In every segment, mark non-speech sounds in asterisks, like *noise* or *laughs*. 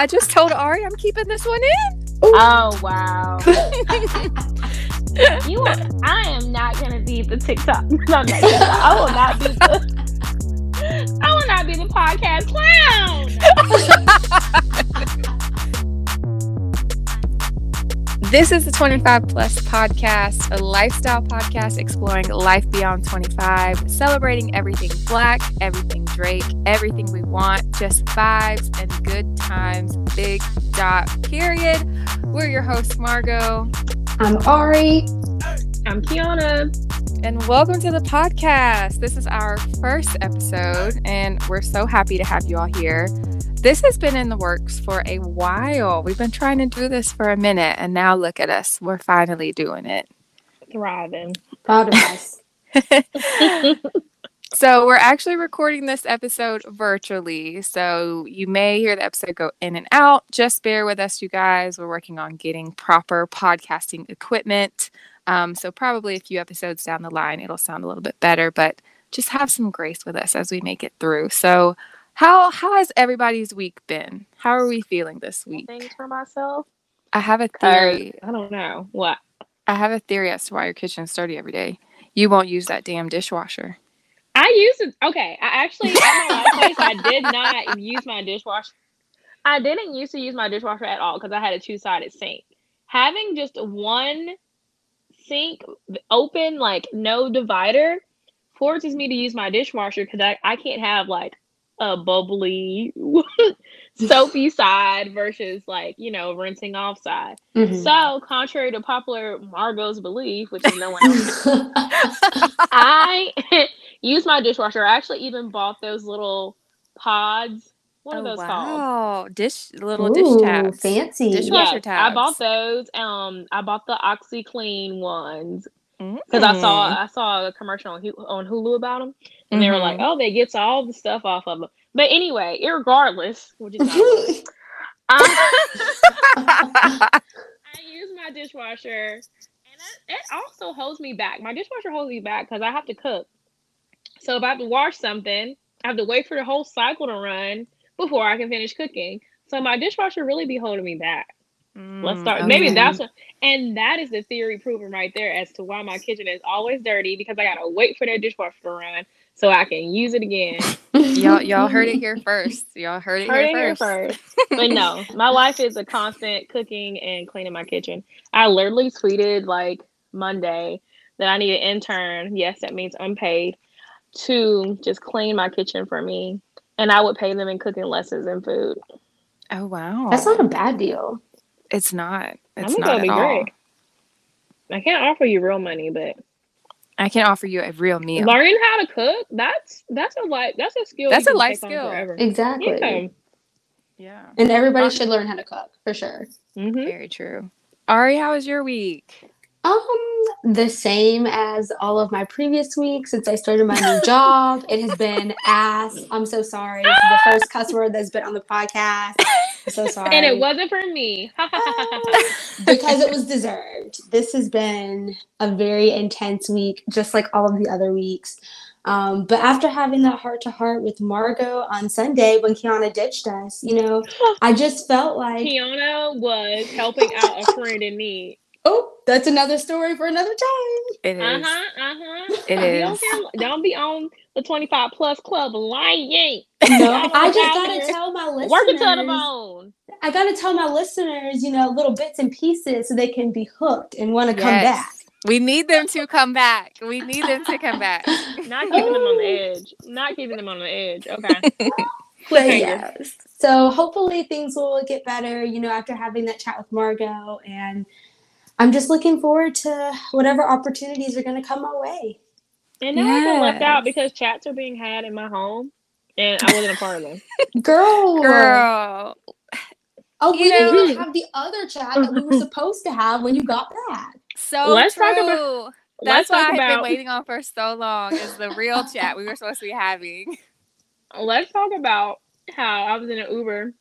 I just told Ari I'm keeping this one in. Oh wow. *laughs* you are, I am not gonna be the TikTok. *laughs* No, not TikTok. I will not be the *laughs* I will not be the podcast clown. this is the 25 plus podcast, a lifestyle podcast exploring life beyond 25, celebrating everything black, everything Drake, everything we want, just vibes and good times, big dot period. We're your hosts, Margot. I'm Ari. I'm Kiana. And welcome to the podcast. This is our first episode, and we're so happy to have you all here. This has been in the works for a while. We've been trying to do this for a minute, and now look at us. We're finally doing it. Thriving. Proud of us. *laughs* So we're actually recording this episode virtually. So you may hear the episode go in and out. Just bear with us, you guys. We're working on getting proper podcasting equipment. Um, so probably a few episodes down the line, it'll sound a little bit better, but just have some grace with us as we make it through. So how how has everybody's week been? How are we feeling this week? Things for myself. I have a theory. I don't know what. I have a theory as to why your kitchen's dirty every day. You won't use that damn dishwasher. I used it. Okay, I actually at my last place I did not use my dishwasher. I didn't used to use my dishwasher at all because I had a two sided sink. Having just one sink open, like no divider, forces me to use my dishwasher because I, I can't have like a bubbly *laughs* soapy side versus like you know rinsing off side mm-hmm. so contrary to popular margot's belief which is no one else *laughs* i *laughs* use my dishwasher i actually even bought those little pods what are oh, those wow. called? Dish little Ooh, dish tabs. Fancy. Dishwasher yeah, tabs. I bought those. Um I bought the OxiClean ones because I saw mm. I saw a commercial on, on Hulu about them, and mm-hmm. they were like, mm-hmm. "Oh, they gets all the stuff off of them." But anyway, regardless, which is I, I use my dishwasher, and it, it also holds me back. My dishwasher holds me back because I have to cook. So if I have to wash something, I have to wait for the whole cycle to run before I can finish cooking. So my dishwasher really be holding me back. Mm, Let's start. Okay. Maybe that's what, and that is the theory proven right there as to why my kitchen is always dirty because I gotta wait for that dishwasher to run so I can use it again. *laughs* y'all, y'all heard it here first. Y'all heard it, heard here, it first. here first. *laughs* but no, my life is a constant cooking and cleaning my kitchen. I literally tweeted like Monday that I need an intern. Yes, that means unpaid to just clean my kitchen for me, and I would pay them in cooking lessons and food. Oh wow, that's not a bad deal. It's not. It's I think that'd be all. great. I can't offer you real money, but I can offer you a real meal. Learning how to cook, that's that's a life that's a skill. That's a life skill. Exactly. Yeah. yeah. And everybody should learn how to cook for sure. Mm-hmm. Very true. Ari, how was your week? Um, the same as all of my previous weeks since I started my new job. It has been ass. I'm so sorry. Is the first customer that's been on the podcast. I'm so sorry. *laughs* And it wasn't for me. *laughs* because it was deserved. This has been a very intense week, just like all of the other weeks. Um, but after having that heart to heart with Margot on Sunday when Kiana ditched us, you know, *laughs* I just felt like Kiana was helping out a friend in need. Oh, that's another story for another time. It is. Uh huh. Uh huh. It is. Don't, don't be on the twenty five plus club lying. No, I just gotta tell my listeners. Working to the bone. I gotta tell my listeners, you know, little bits and pieces so they can be hooked and want to yes. come back. We need them to come back. We need them to come back. *laughs* Not keeping them on the *laughs* edge. Not keeping them on the edge. Okay. *laughs* but yes. So hopefully things will get better, you know, after having that chat with Margot and I'm just looking forward to whatever opportunities are going to come my way. And now yes. I feel left out because chats are being had in my home, and I wasn't a part of them. *laughs* Girl, girl. Oh, we didn't even have the other chat that we were *laughs* supposed to have when you got back. So let's true. talk about. That's let's what I've about, been waiting on for so long. Is the real chat we were supposed to be having. Let's talk about how I was in an Uber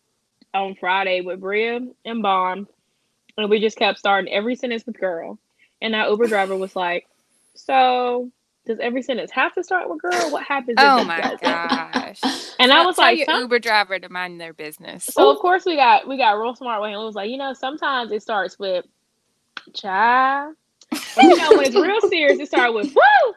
on Friday with Bria and Bond and we just kept starting every sentence with girl. And that Uber driver was like, So does every sentence have to start with girl? What happens? oh my gosh! *laughs* and I was tell like, your some- Uber driver to mind their business. so of course we got we got real smart him. It was like, you know, sometimes it starts with child. You know, when it's real *laughs* serious, it starts with woo.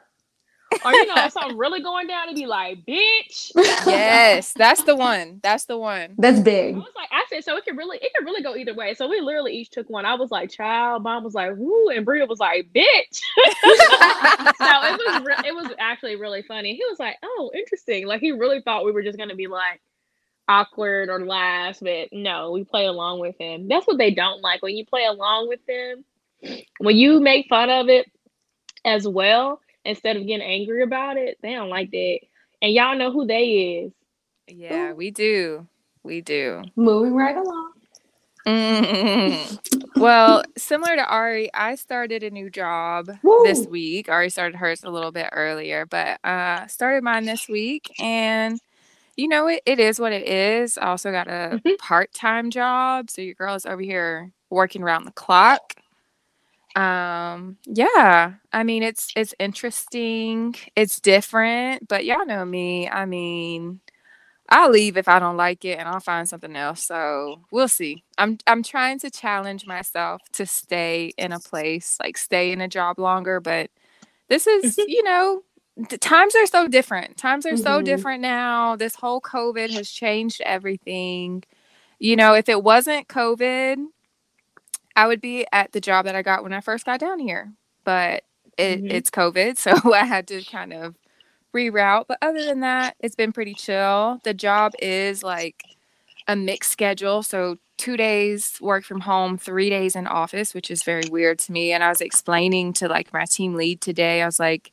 *laughs* Or you know, if something really going down, it'd be like, bitch. *laughs* yes, that's the one. That's the one. That's big. I was like, I said, so it could really, it could really go either way. So we literally each took one. I was like, child. Mom was like, woo, and Bria was like, bitch. *laughs* so it was, re- it was actually really funny. He was like, oh, interesting. Like he really thought we were just gonna be like awkward or laugh, but no, we play along with him. That's what they don't like when you play along with them. When you make fun of it as well instead of getting angry about it, they don't like that. And y'all know who they is. Yeah, we do. We do. Moving right along. Mm. well, similar to Ari, I started a new job this week. Ari started hers a little bit earlier, but uh started mine this week and you know it, it is what it is. I also got a Mhm. part-time job, so your girl is over here working around the clock. Um yeah, I mean it's it's interesting. It's different, but y'all know me. I mean, I'll leave if I don't like it and I'll find something else. So we'll see. I'm I'm trying to challenge myself to stay in a place, like stay in a job longer, but this is, you know, the times are so different. Times are so Mhm. different now. This whole COVID has changed everything. You know, if it wasn't COVID, I would be at the job that I got when I first got down here. But it, Mhm. it's COVID, *laughs* so I had to kind of reroute. But other than that, it's been pretty chill. The job is like a mixed schedule. So two days work from home, three days in office, which is very weird to me. And I was explaining to like my team lead today, I was like,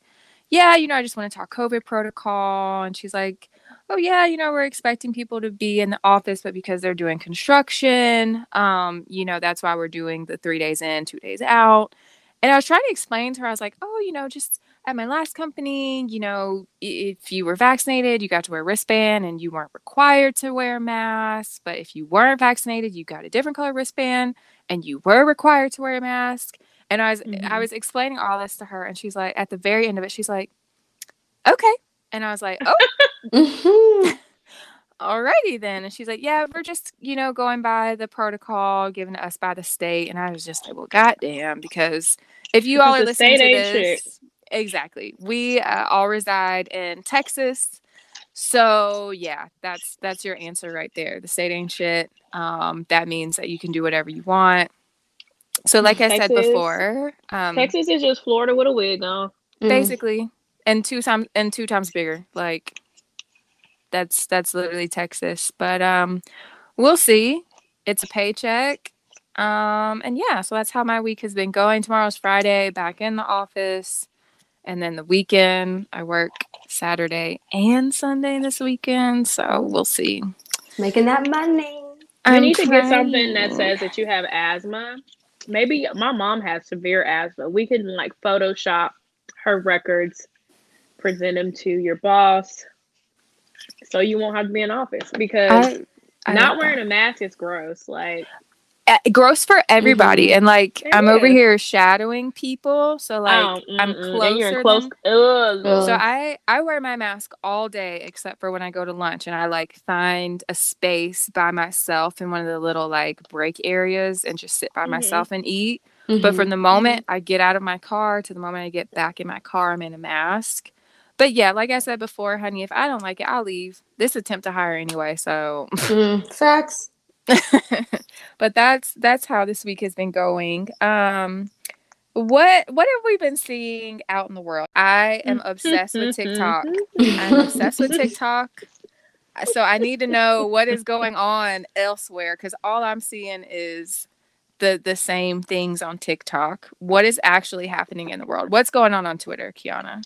yeah, you know, I just want to talk COVID protocol. And she's like, oh yeah, you know, we're expecting people to be in the office, but because they're doing construction, um, you know, that's why we're doing the three days in, two days out. And I was trying to explain to her, I was like, oh, you know, just at my last company, you know, if you were vaccinated, you got to wear a wristband and you weren't required to wear a mask. But if you weren't vaccinated, you got a different color wristband and you were required to wear a mask. And I was I Mhm. was explaining all this to her and she's like at the very end of it, she's like, Okay. And I was like, Oh, Mhm. alrighty then. And she's like, Yeah, we're just, you know, going by the protocol given to us by the state. And I was just like, Well, goddamn, because if you all are the listening to this, exactly. We uh, all reside in Texas. So yeah, that's that's your answer right there. The state ain't shit. Um, that means that you can do whatever you want. So like I said before, um, Texas is just Florida with a wig on. Mm. Basically and two times and two times bigger like that's that's literally texas but um we'll see it's a paycheck um and yeah so that's how my week has been going tomorrow's friday back in the office and then the weekend i work saturday and sunday this weekend so we'll see Making that money. I'm need to get something that says that you have asthma. Maybe my mom has severe asthma. We can like Photoshop her records, present them to your boss, so you won't have to be in office because I- I not like wearing a mask is gross. Like uh, gross for everybody and like It i'm over is. here shadowing people so like oh, i'm closer you're in close. than- Ugh. Ugh. So I I wear my mask all day except for when I go to lunch and I like find a space by myself in one of the little like break areas and just sit by Mhm. myself and eat. But Mhm. from the moment I get out of my car to the moment I get back in my car, I'm in a mask. But yeah, like I said before, honey, if I don't like it, I'll leave. This attempt to hire anyway, so Mm, facts. *laughs* but that's that's how this week has been going. Um what what have we been seeing out in the world? I am obsessed with TikTok. I'm obsessed with TikTok. So I need to know what is going on elsewhere because all I'm seeing is the the same things on TikTok. What is actually happening in the world? What's going on on Twitter, Kiana?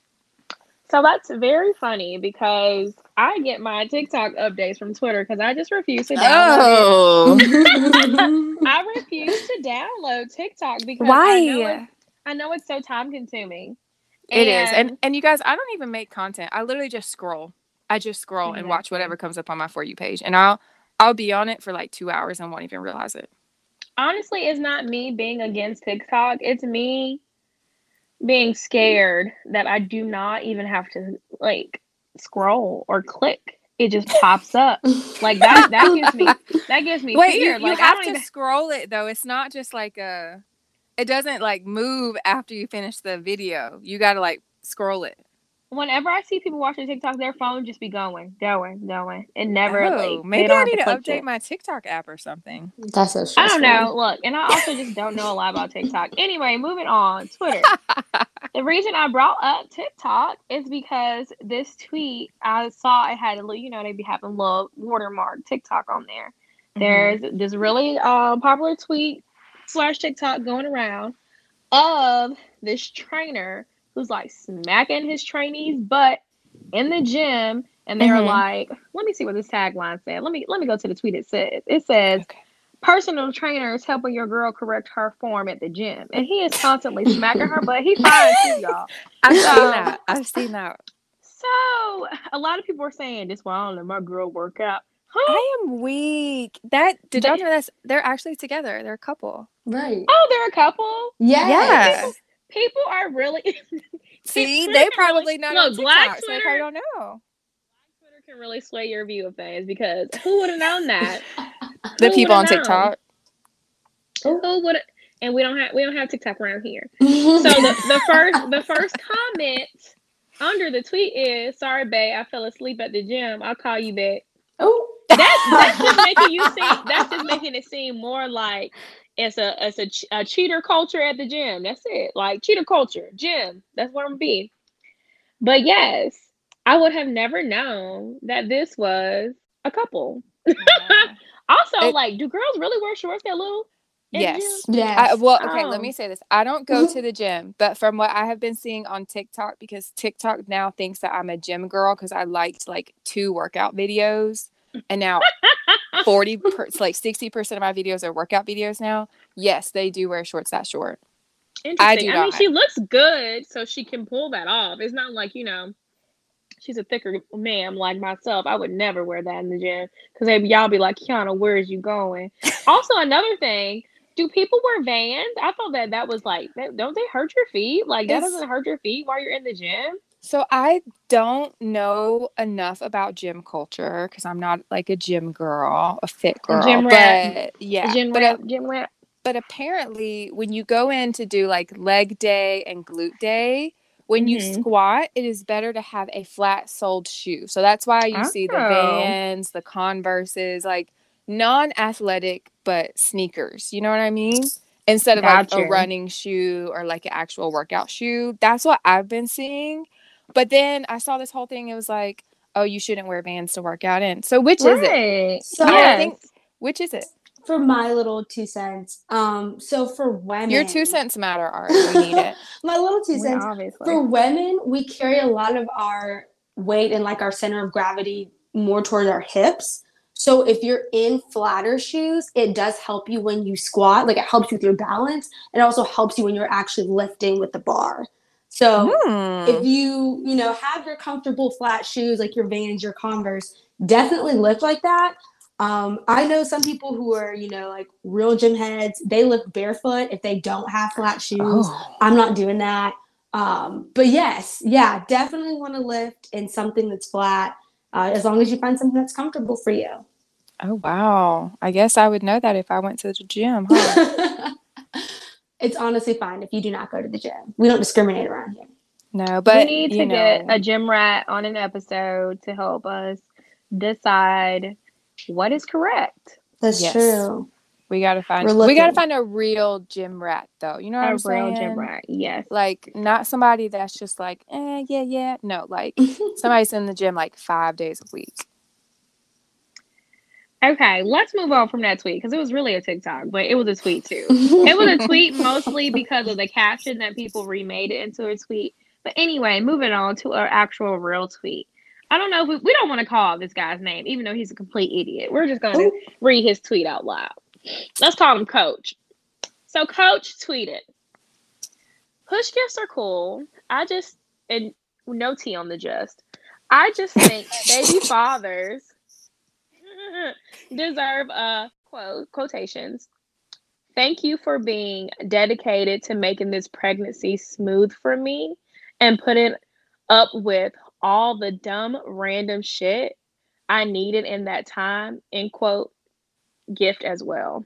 So that's very funny because I get my TikTok updates from Twitter because I just refuse to download. Oh, *laughs* I refuse to download TikTok because I know, it, why? I know it's so time consuming. It is, and and you guys, I don't even make content. I literally just scroll. I just scroll and watch whatever comes up on my for you page, and I'll I'll be on it for like two hours and won't even realize it. honestly, it's not me being against TikTok. It's me being scared that I do not even have to like scroll or click. It just pops up. Like that that gives me *laughs* that gives me Wait, fear. you, you like I have to even scroll it though. It's not just like a. It doesn't like move after you finish the video. You got to like scroll it. Whenever I see people watching TikTok, their phone just be going, going, going. It never oh, like maybe don't I need to click update it. my TikTok app or something. That's so I don't know. Look, and I also just don't know a lot about TikTok. Anyway, moving on. Twitter. *laughs* the reason I brought up TikTok is because this tweet I saw it had a little, you know, they be having a little watermark TikTok on there. Mm-hmm. There's this really um, popular tweet slash TikTok going around of this trainer who's like smacking his trainees butt in the gym, and they're Mhm. like, let me see what this tagline said. Let me let me go to the tweet. It says it says Okay. personal trainer is helping your girl correct her form at the gym, and he is constantly smacking her butt. He fine too, y'all. *laughs* I've seen that. I've seen that. So a lot of people are saying this. Well, I don't let my girl work out. Huh? I am weak. That did y'all They- know that they're actually together? They're a couple. Right. Oh, they're a couple. Yes. Yeah. People are really. *laughs* See, they probably not on look, Black TikTok, so they probably don't know. Twitter can really sway your view of things because who would have known that? *laughs* The Who people on known? TikTok. Who would? And we don't have we don't have TikTok around here. *laughs* So the, the first the first comment under the tweet is sorry, babe, I fell asleep at the gym. I'll call you back. oh. That, that's just making you seem that's just making it seem more like it's a it's a, ch- a cheater culture at the gym. That's it. Like cheater culture, gym. That's what I'm be. But yes, I would have never known that this was a couple. *laughs* Also, It- like, do girls really wear shorts that little? Yes. gym? yes. I, well, okay, let Oh. me say this. I don't go to *laughs* the gym, but from what I have been seeing on TikTok, because TikTok now thinks that I'm a gym girl because I liked like two workout videos, and now *laughs* 40, per, like 60% of my videos are workout videos now. Yes, they do wear shorts that short. Interesting. do I, mean, she looks good, so she can pull that off. It's not like you know, she's a thicker ma'am like myself. I would never wear that in the gym because maybe y'all be like, Kiana, where is you going? *laughs* also, another thing. Do people wear Vans? I thought that that was like, that, don't they hurt your feet? Like that It's- doesn't hurt your feet while you're in the gym. So I don't know enough about gym culture because I'm not like a gym girl, a fit A girl. gym rat. but yeah, gym but rat, gym rat. but apparently when you go in to do like leg day and glute day when you Mhm. squat it is better to have a flat soled shoe so that's why you see the Oh. vans the converses like non-athletic but sneakers you know what i mean instead of like a running shoe or like an actual workout shoe that's what i've been seeing but then i saw this whole thing it was like oh you shouldn't wear vans to work out in so which is it Right. So- I think- which is it for my little two cents. Um, so for women, your two cents matter Ari. *laughs* we need it my little two cents. For women, we carry a lot of our weight and like our center of gravity more towards our hips. So if you're in flatter shoes, it does help you when you squat. Like it helps you with your balance. It also helps you when you're actually lifting with the bar. So Hmm. if you you know have your comfortable flat shoes like your Vans, your Converse, definitely lift like that. Um, I know some people who are you know like real gym heads. They lift barefoot if they don't have flat shoes. Oh. I'm not doing that. Um, but yes, yeah, definitely want to lift in something that's flat, uh, as long as you find something that's comfortable for you. Oh wow. I guess I would know that if I went to the gym, huh? *laughs* it's honestly fine if you do not go to the gym. We don't discriminate around here. no, but we need you to know, get a gym rat on an episode to help us decide what is correct. That's Yes. true. we gotta find We're gotta find a real gym rat though. You know what A I'm saying? A real gym rat. Yes. Like not somebody that's just like, eh, yeah, yeah. No, like *laughs* somebody's in the gym like five days a week. Okay, let's move on from that tweet because it was really a TikTok, but it was a tweet too. *laughs* It was a tweet mostly because of the caption that people remade it into a tweet. But anyway, moving on to our actual real tweet. I don't know if we, we don't want to call this guy's name, even though he's a complete idiot. We're just going to read his tweet out loud. Let's call him Coach. So Coach tweeted, "Push gifts are cool. I just and no tea on the just. I just think *laughs* baby fathers *laughs* deserve uh, a quote quotations Thank you for being dedicated to making this pregnancy smooth for me and putting up with all the dumb random shit I needed in that time. End quote. Gift as well.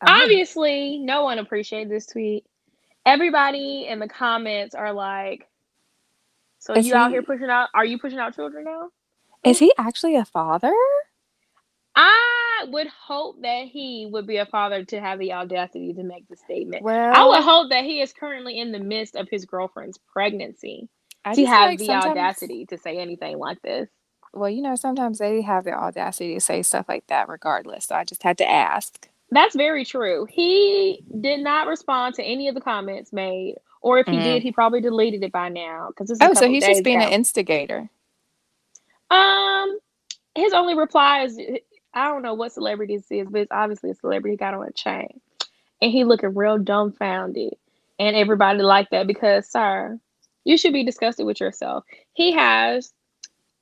Oh. Obviously, no one appreciated this tweet. Everybody in the comments are like, "So you out here pushing out? Are you pushing out children now?" Is he actually a father? I would hope that he would be a father to have the audacity to make the statement. Well, I would hope that he is currently in the midst of his girlfriend's pregnancy I to have like the audacity to say anything like this. Well, you know, sometimes they have the audacity to say stuff like that regardless. So I just had to ask. That's very true. He did not respond to any of the comments made, or if he Mm. did, he probably deleted it by now. Because Oh, so he's just being an instigator. Um, his only reply is, "I don't know what celebrity this is, but it's obviously a celebrity got on a chain," and he looking real dumbfounded, and everybody like that because, sir, you should be disgusted with yourself. He has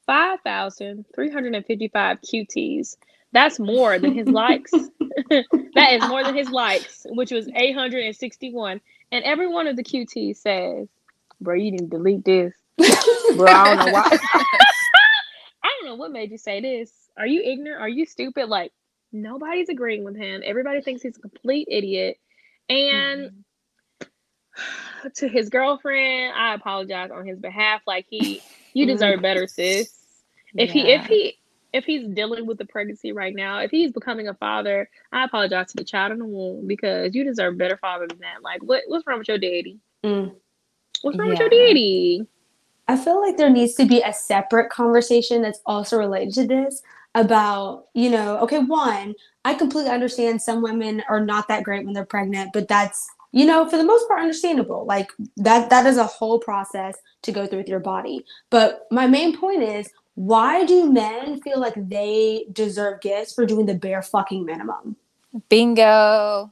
five thousand three hundred and fifty-five QTs. That's more than his likes. *laughs* that is more than his likes, which was 861. And every one of the QTs says, Bro, you need to delete this. *laughs* Bro, I don't know why. *laughs* Don't know what made you say this. Are you ignorant? Are you stupid? Like, nobody's agreeing with him. Everybody thinks he's a complete idiot. And *sighs* to his girlfriend, I apologize on his behalf. Like he you deserve better, sis. If he if he if he's dealing with the pregnancy right now, if he's becoming a father, I apologize to the child in the womb because you deserve better father than that. Like what what's wrong with your daddy? Mm. What's wrong with your daddy? I feel like there needs to be a separate conversation that's also related to this about, you know, okay, one, I completely understand some women are not that great when they're pregnant, but that's, you know, for the most part understandable. Like that that is a whole process to go through with your body. But my main point is why do men feel like they deserve gifts for doing the bare fucking minimum? Bingo.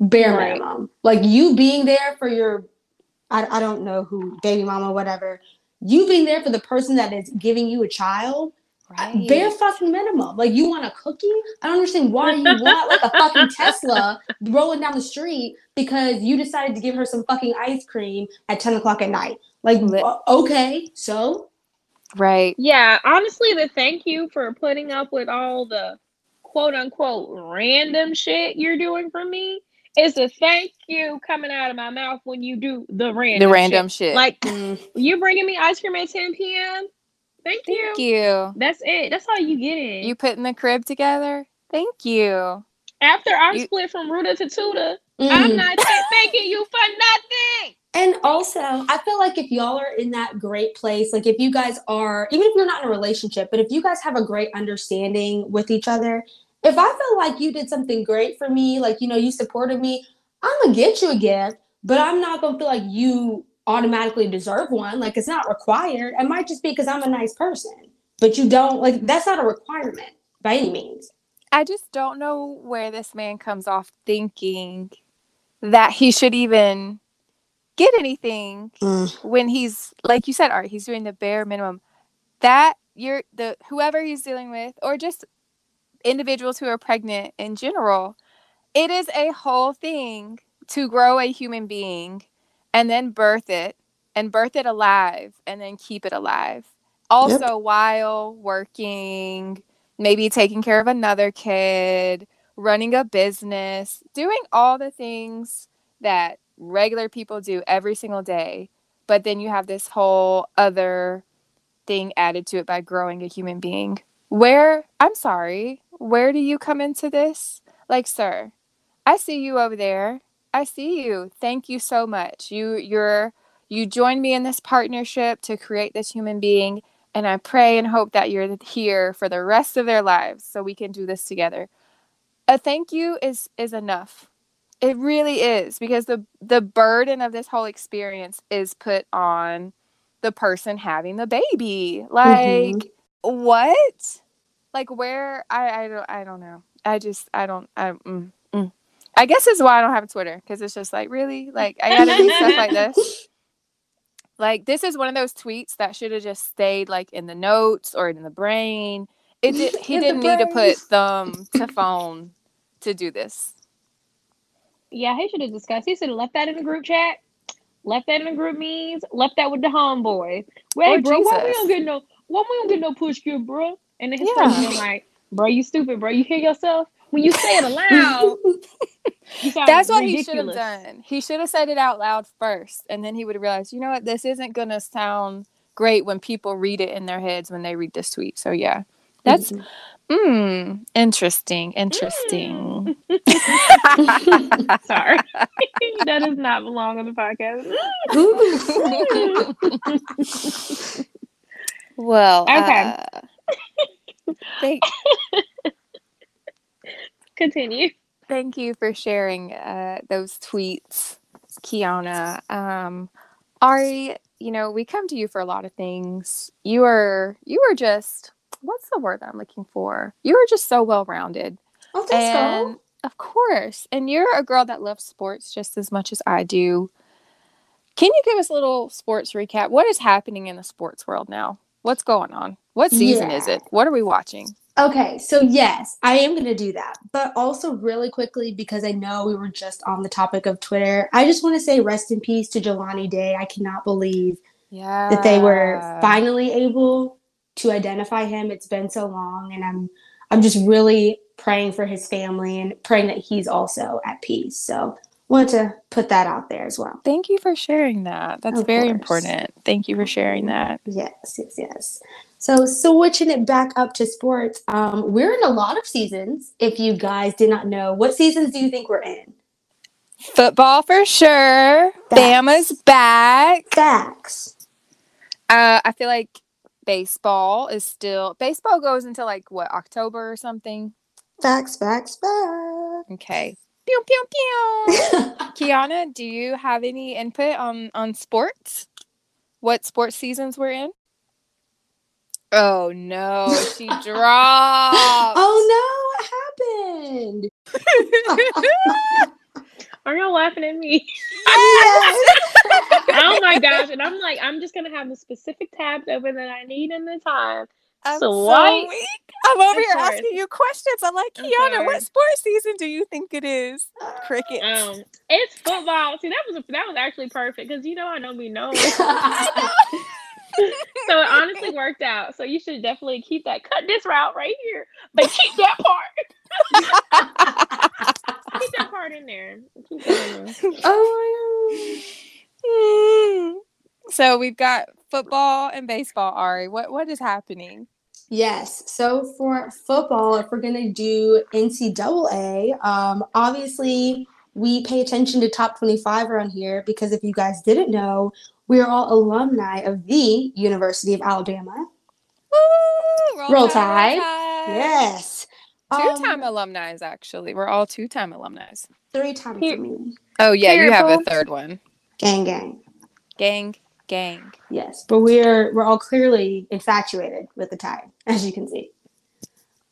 bare Right. minimum. Like you being there for your, I, I don't know who, baby mama, whatever. You being there for the person that is giving you a child, Right. bare fucking minimum. Like you want a cookie? I don't understand why you want like a fucking Tesla *laughs* rolling down the street because you decided to give her some fucking ice cream at 10 o'clock at night. Like, okay, so Right. Yeah, honestly, the thank you for putting up with all the quote unquote random shit you're doing for me is a thank you coming out of my mouth when you do the random The random shit. shit. Like mm, you bringing me ice cream at 10 p.m. Thank, Thank you. Thank you. That's it. That's all you get in. You putting the crib together? Thank you. After I you- split from Ruta to Tuta, mm. I'm not *laughs* th- thanking you for nothing. And also, I feel like if y'all are in that great place, like if you guys are, even if you're not in a relationship, but if you guys have a great understanding with each other, if I feel like you did something great for me, like, you know, you supported me, I'm gonna get you a gift, but I'm not gonna feel like you automatically deserve one. Like, it's not required. It might just be because I'm a nice person, but you don't, like, that's not a requirement by any means. I just don't know where this man comes off thinking that he should even get anything mm. when he's like you said, Art, he's doing the bare minimum. That you're the whoever he's dealing with, or just individuals who are pregnant in general, it is a whole thing to grow a human being and then birth it and birth it alive and then keep it alive. Also, while working, maybe taking care of another kid, running a business, doing all the things that regular people do every single day. But then you have this whole other thing added to it by growing a human being. Where, I'm sorry, where do you come into this? Like, sir, I see you over there. I see you. Thank you so much. You, you're, you joined me in this partnership to create this human being. And I pray and hope that you're here for the rest of their lives so we can do this together. A thank you is is enough. It really is because the the burden of this whole experience is put on the person having the baby. Mm-hmm. Like what? Like where I I don't I don't know. I just I don't I mm, mm. I guess is why I don't have a Twitter because it's just like really like I gotta do stuff like this. *laughs* Like this is one of those tweets that should have just stayed like in the notes or in the brain. It did, he In didn't need to put thumb to phone to do this. Yeah, he should have discussed. He should have left that in the group chat, left that in the group means, left that with the homeboys. Wait, bro, why we don't get no, why we don't get no push cue, bro? And then his Yeah. been like, bro, you stupid, bro. You hear yourself when you say it aloud. *laughs* That's what he should have done. He should have said it out loud first, and then he would have realized, you know what, this isn't gonna sound great when people read it in their heads when they read this tweet. So yeah, that's Mhm. mm, interesting. Interesting. *laughs* Sorry, *laughs* that does not belong on the podcast. Well, Okay. uh, thank, *laughs* Continue. thank you for sharing uh, those tweets, Kiana. Um, Ari, you know, we come to you for a lot of things. You are you are just what's the word I'm looking for? You are just so well rounded. oh, girl. Of course, and you're a girl that loves sports just as much as I do. Can you give us a little sports recap? What is happening in the sports world now? What's going on? What season is it? What are we watching? Okay, so yes, I am going to do that. But also, really quickly, because I know we were just on the topic of Twitter, I just want to say rest in peace to Jelani Day. I cannot believe Yeah. that they were finally able to identify him. It's been so long, and I'm I'm just really praying for his family and praying that he's also at peace. So, wanted to put that out there as well. Thank you for sharing that. That's Of very course. important. Thank you for sharing that. Yes, yes, yes. So switching it back up to sports, um, we're in a lot of seasons. If you guys did not know, what seasons do you think we're in? Football for sure. Bama's back. Facts. Uh, I feel like baseball is still baseball goes until like what October or something. Facts, facts, facts. Okay. Pew pew pew. *laughs* Kiana, do you have any input on on sports? What sports seasons we're in? Oh no, she *laughs* dropped. oh no, what happened? *laughs* Are y'all laughing at me? yes. oh my gosh! And I'm like, I'm just gonna have the specific tabs open that I need in the time. I'm So so weak. I'm over here asking you questions. I'm like, I'm Kiana, what sports season do you think it is? Cricket. Um, it's football. See, that was that was actually perfect because you know I don't be knowing. so it honestly worked out. So you should definitely keep that. Cut this route right here, but keep that part. keep that part in there. Keep that in there. *laughs* oh Mm. so we've got football and baseball, Ari. What what is happening? Yes. So for football, if we're gonna do NCAA, um, obviously we pay attention to top 25 around here because if you guys didn't know, we are all alumni of the University of Alabama. Woo! Roll Tide. Tide. Yes. Two-time Um, alumni, actually. We're all two-time alumni. three times Here- for me. Oh yeah, you have a third one. Gang, gang. Gang, gang. Yes, but we're we're all clearly infatuated with the tide, *laughs* as you can see.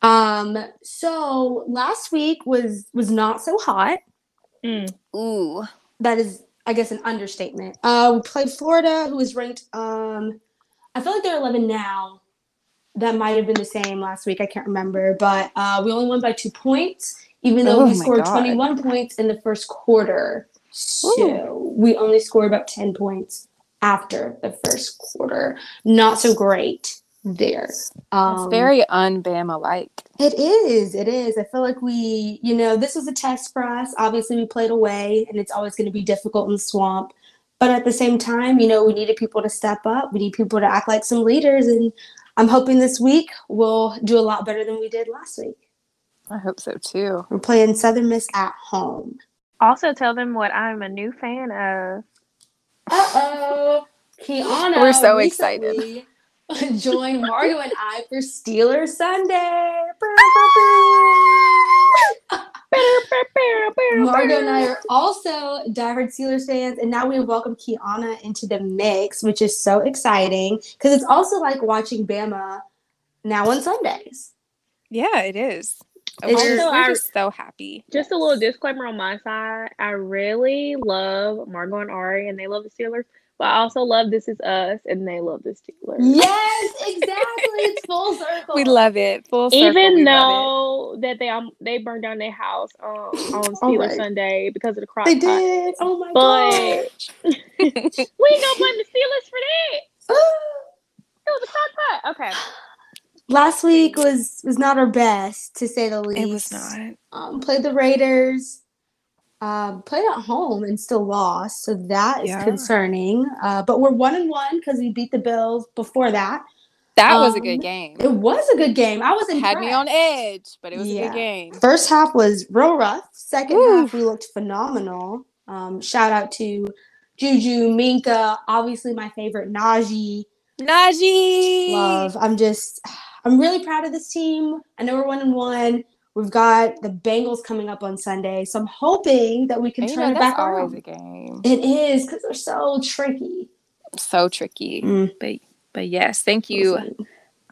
Um, so last week was was not so hot. Mm. Ooh. That is, I guess, an understatement. Uh, we played Florida, who was ranked. Um, I feel like they're 11 now. That might have been the same last week. I can't remember, but uh, we only won by two points, even though Oh we scored God. 21 points in the first quarter. So we only scored about 10 points after the first quarter. Not so great there. Um, It's very un-Bama like. it is. It is. I feel like we, you know, this was a test for us. Obviously, we played away, and it's always going to be difficult in the swamp. But at the same time, you know, we needed people to step up. We need people to act like some leaders. And I'm hoping this week we'll do a lot better than we did last week. I hope so too. We're playing Southern Miss at home. Also, tell them what I'm a new fan of. Uh oh. Kiana. We're so recently *laughs* Join Margo and I for Steelers Sunday. *laughs* Margo and I are also diehard Steelers fans, and now we welcome Kiana into the mix, which is so exciting because it's also like watching Bama now on Sundays. Yeah, it is. It's we're, just- we're just so happy. Just a little disclaimer on my side. I really love Margot and Ari, and they love the Steelers. But I also love This Is Us, and they love the Steelers. Yes, exactly. it's *laughs* full circle. We love it. Full circle. Even we love though that they um they burned down their house um, *laughs* on Steeler right. Sunday because of the cross. They did. Oh my But- gosh. *laughs* We ain't gonna blame the Steelers for that. *gasps* It was a crock pot. Okay. *sighs* Last week was was not our best to say the least. it. It was not. Um, played the Raiders. Um, played at home and still lost, so that is Yeah. concerning. Uh, but we're one and one because we beat the Bills before that. That was a Um, good game. It was a good game. I was Had me on edge, but it was a good game. First half was real rough. Second Woo. half, we looked phenomenal. Um, shout out to Juju, Minkah, obviously my favorite Najee. Najee. Love. I'm just, I'm really proud of this team. I know we're one and one. We've got the Bengals coming up on Sunday, so I'm hoping that we can And you turn know, it back always around. a game. It is because they're so tricky. So tricky. Mm. But but yes, thank you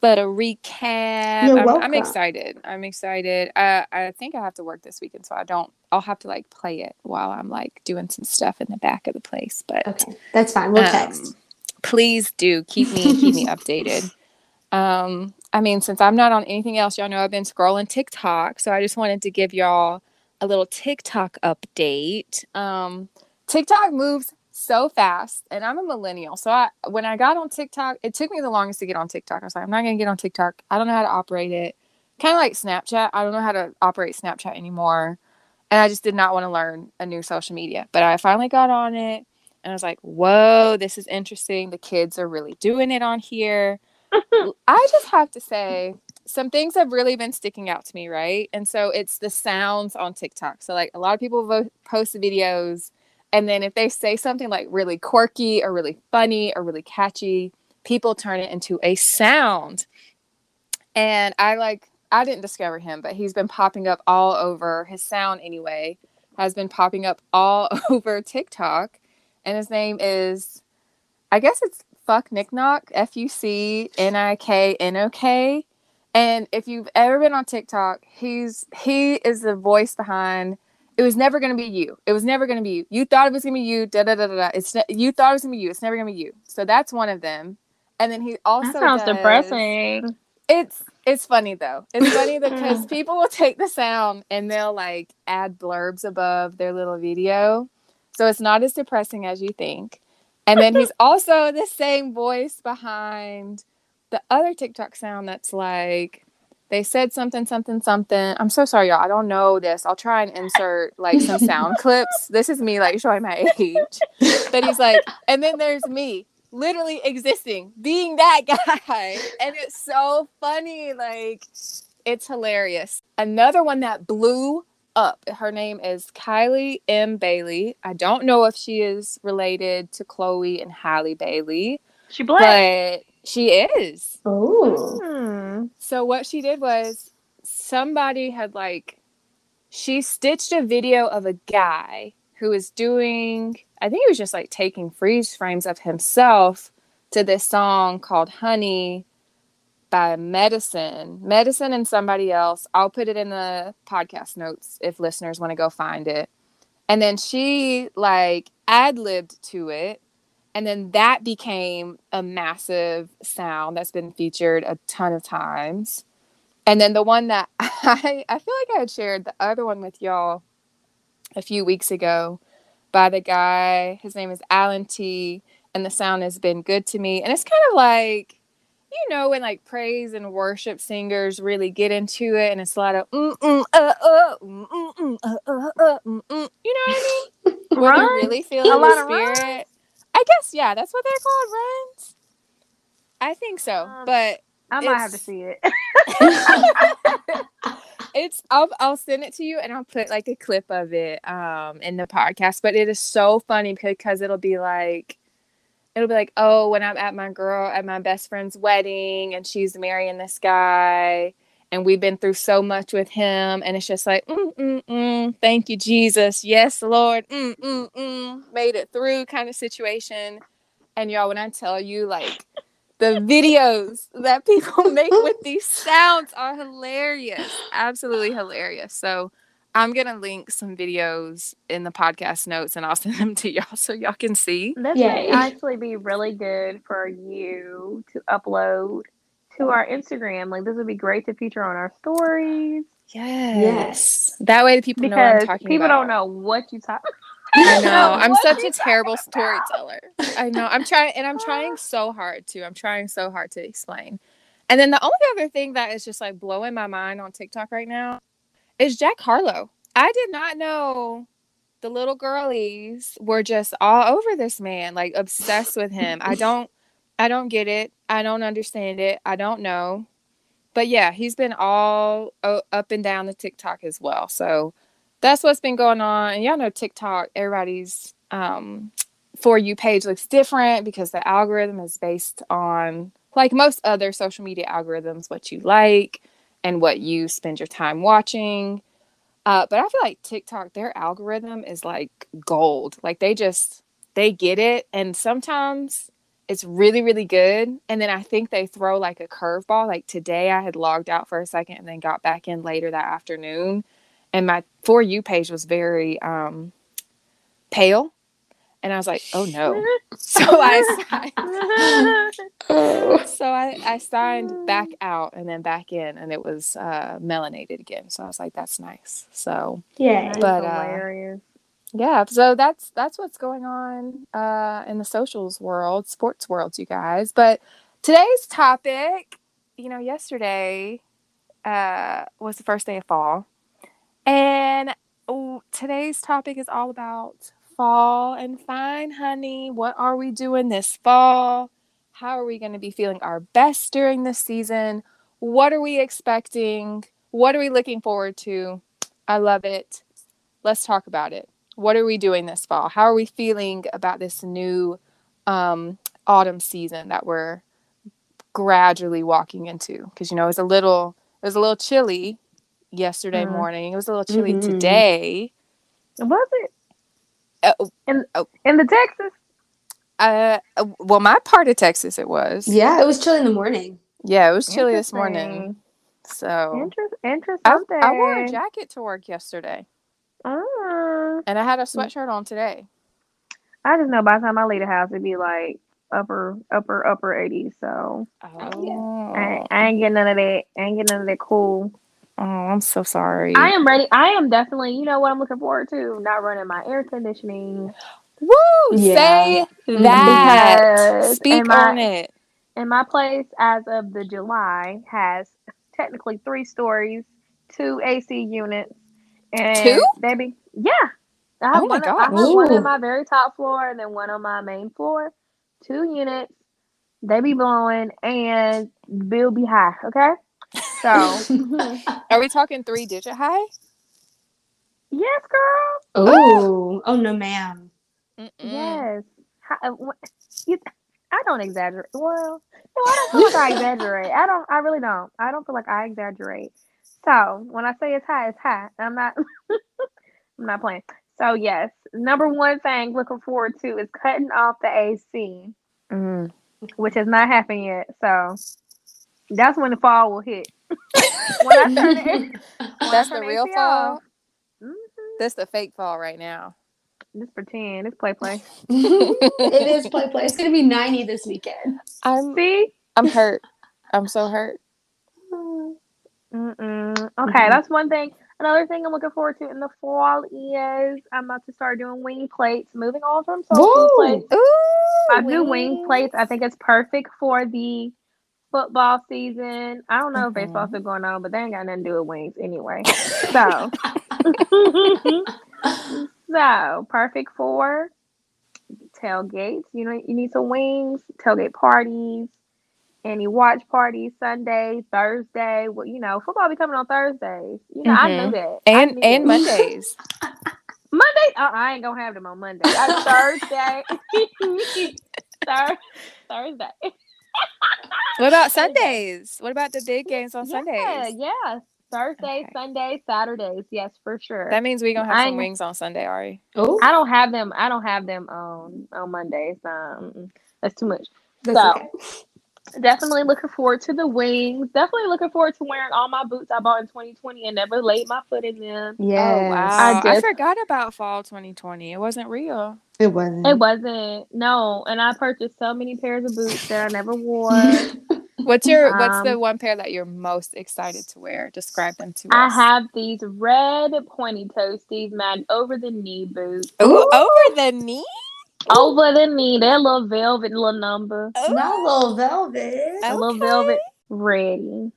for the recap. You're I'm, I'm excited. I'm excited. Uh, I think I have to work this weekend, so I don't. I'll have to like play it while I'm like doing some stuff in the back of the place. But Okay, that's fine. We'll um, text. please do keep me keep me *laughs* updated. Um, I mean, since I'm not on anything else, y'all know I've been scrolling TikTok, so I just wanted to give y'all a little TikTok update. Um, TikTok moves so fast, and I'm a millennial, so I when I got on TikTok, it took me the longest to get on TikTok. I was like, I'm not gonna get on TikTok. I don't know how to operate it. Kind of like Snapchat. I don't know how to operate Snapchat anymore, and I just did not want to learn a new social media. But I finally got on it. And I was like, whoa, this is interesting. The kids are really doing it on here. I just have to say, some things have really been sticking out to me, right? And so it's the sounds on TikTok. So, like, a lot of people vo- post videos, and then if they say something like really quirky or really funny or really catchy, people turn it into a sound. And I like, I didn't discover him, but he's been popping up all over his sound anyway, has been popping up all *laughs* over TikTok and his name is I guess it's fuck Nick Knock, F U C N I K N O K. And if you've ever been on TikTok, he's he is the voice behind it was never gonna be you. It was never gonna be you. You thought it was gonna be you. Da da da da. da. It's ne- you thought it was gonna be you. It's never gonna be you. So that's one of them. And then he also That sounds does- depressing. it's it's funny though. It's funny *laughs* because people will take the sound and they'll like add blurbs above their little video. So it's not as depressing as you think. And then he's also the same voice behind the other TikTok sound that's like they said something something something. I'm so sorry y'all. I don't know this. I'll try and insert like some sound *laughs* clips. This is me like showing my age. But he's like and then there's me literally existing, being that *laughs* guy. And it's so funny. Like, it's hilarious. Another one that blew up, her name is Kylie M. Bailey. I don't know if she is related to Chloe and Halle Bailey, She black. but she is. Oh, Hmm. So, what she did was somebody had like, she stitched a video of a guy who was doing, I think he was just like taking freeze frames of himself to this song called Honey by Medicine. Medicine and somebody else. I'll put it in the podcast notes if listeners want to go find it. And then she like ad libbed to it. And then that became a massive sound that's been featured a ton of times. And then the one that *laughs* I, I feel like I had shared the other one with y'all a few weeks ago by the guy. His name is Alan T. And the sound has been good to me. And it's kind of like, you know, when like praise and worship singers really get into it, and it's a lot of mm mm uh uh mm mm mm, uh uh uh mm mm. You know what I mean? *laughs* Runs? they're really feeling A the lot of spirit. I guess yeah, that's what they're called, runs. I think so, Um, but I might have to see it. *laughs* *laughs* it's I'll I'll send it to you and I'll put like a clip of it um in the podcast. But it is so funny because it'll be like it'll be like, oh, when I'm at my girl at my best friend's wedding and she's marrying this guy and we've been through so much with him and it's just like mm, mm, mm, thank you jesus. Yes lord. Mm, mm, mm, made it through kind of situation. And y'all when i tell you like the videos that *laughs* people make with these sounds are hilarious absolutely hilarious. So I'm gonna link some videos in the podcast notes and I'll *laughs* send them to y'all so y'all can see. This Yay. may actually be really good for you to upload to our Instagram. Like this would be great to feature on our stories Yes. Yes. That way the people know what I'm because talking people about. don't know what you talk. *laughs* I know. *laughs* know I'm such a terrible storyteller. I know. I'm trying and I'm trying so hard to. I'm trying so hard to explain. And then the only other thing that is just like blowing my mind on TikTok right now is Jack Harlow. I did not know the little girlies were just all over this man, like obsessed with him. I *laughs* don't I don't get it. I don't understand it. I don't know. But yeah, he's been all o- up and down the TikTok as well. So that's what's been going on. And y'all know TikTok, everybody's um, for you page looks different because the algorithm is based on, like most other social media algorithms, what you like and what you spend your time watching. Uh, but I feel like TikTok, their algorithm is like gold. Like they just, they get it. And sometimes it's really, really good. And then I think they throw like a curveball. Like today, I had logged out for a second and then got back in later that afternoon. And my For You page was very um, pale. And I was like, oh no. *laughs* *laughs* So I signed, *laughs* so I, I signed back out and then back in, and it was uh, melanated again. So I was like, that's nice. So yeah, But, uh, yeah, so that's that's what's going on uh, in the socials world, sports world, you guys. But today's topic, you know, yesterday uh, was the first day of fall, and oh, today's topic is all about fall and fine, honey. What are we doing this fall? How are we going to be feeling our best during this season? What are we expecting? What are we looking forward to? I love it. Let's talk about it what are we doing this fall? How are we feeling about this new um, autumn season that we're gradually walking into? Because you know it's a little it was a little chilly yesterday Mhm. morning. It was a little chilly Mhm. today. Was it Uh, in oh. in the Texas? uh, uh, well, my part of Texas it was. Yeah, it was chilly in the morning. Yeah, it was chilly this morning. So Interest, interesting. I, I wore a jacket to work yesterday, Mm. and I had a sweatshirt on today. I just know by the time I leave the house, it'd be like upper, upper, upper 80s. So Oh, I, ain't- I ain't getting none of that. I ain't getting none of that cool. Oh, I'm so sorry. I am ready. I am definitely, you know what I'm looking forward to? Not running my air conditioning. Woo! Yeah. Say Mhm. that. Because Speak in my- on it. And my place, as of the July, has technically three stories, two AC units, and Two? They yeah. I have Oh my one. I have one on my very top floor, and then one on my main floor. Two units. They be blowing, and bill be high. Okay, so *laughs* Are we talking three digit high? yes, girl. Oh, oh no, ma'am. Mm-mm. Yes. Hi- uh, you- I don't exaggerate. Well, no, I don't feel like I exaggerate. I don't. I really don't. I don't feel like I exaggerate. So when I say it's high, it's high. I'm not. *laughs* I'm not playing. So yes, number one thing looking forward to is cutting off the AC, Mm. which has not happened yet. So that's when the fall will hit. *laughs* when I turn it, *laughs* when I That's the real AC fall. off, mhm, That's the fake fall right now. Just pretend. It's play play. *laughs* it is play play. It's gonna be ninety this weekend. I'm See. I'm hurt. I'm so hurt. Mm-mm. Okay, Mhm. that's one thing. Another thing I'm looking forward to in the fall is I'm about to start doing wing plates. Moving on from soul food Woo! plates. Ooh, I do wing plates. I think it's perfect for the football season. I don't know if baseball's still going on, but they ain't got nothing to do with wings anyway. *laughs* So, *laughs* *laughs* so perfect for tailgates. You know, you need some wings, tailgate parties, any watch parties, Sunday, Thursday. Well, you know, football be coming on Thursdays. You know, I knew Mhm. that. And knew and that. Mondays. Monday. Uh, I ain't gonna have them on Monday. Thursday. Thursday. What about *laughs* Sundays? What about the big games on Yeah, Sundays? yeah. Thursdays, Okay. Sundays, Saturdays. Yes, for sure. That means we gonna have I some wings on Sunday, Ari. Oh, I don't have them. I don't have them on on Mondays. Um, that's too much. that's so- okay. Definitely looking forward to the wings. Definitely looking forward to wearing all my boots I bought in 2020 and never laid my foot in them. Yeah, Oh wow! I I, forgot about fall 2020. It wasn't real. It wasn't. It wasn't no, and I purchased so many pairs of boots that I never wore. *laughs* What's your What's the Um, one pair that you're most excited to wear? Describe them to I us. I have these red pointy toesties, man, over the knee boots. Ooh, over the knee. Over the knee, they're a little velvet, little number, Not little velvet. a little velvet, ready.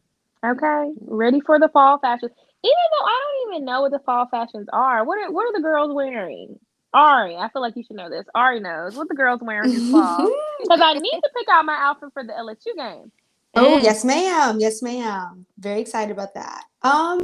Okay, ready for the fall fashion. Even though I don't even know what the fall fashions are, what are what are the girls wearing? Ari, I feel like you should know this. Ari knows what the girls wearing this fall *laughs* because I need to pick out my outfit for the LSU game. Oh And yes, ma'am. Yes, ma'am. Very excited about that. Um,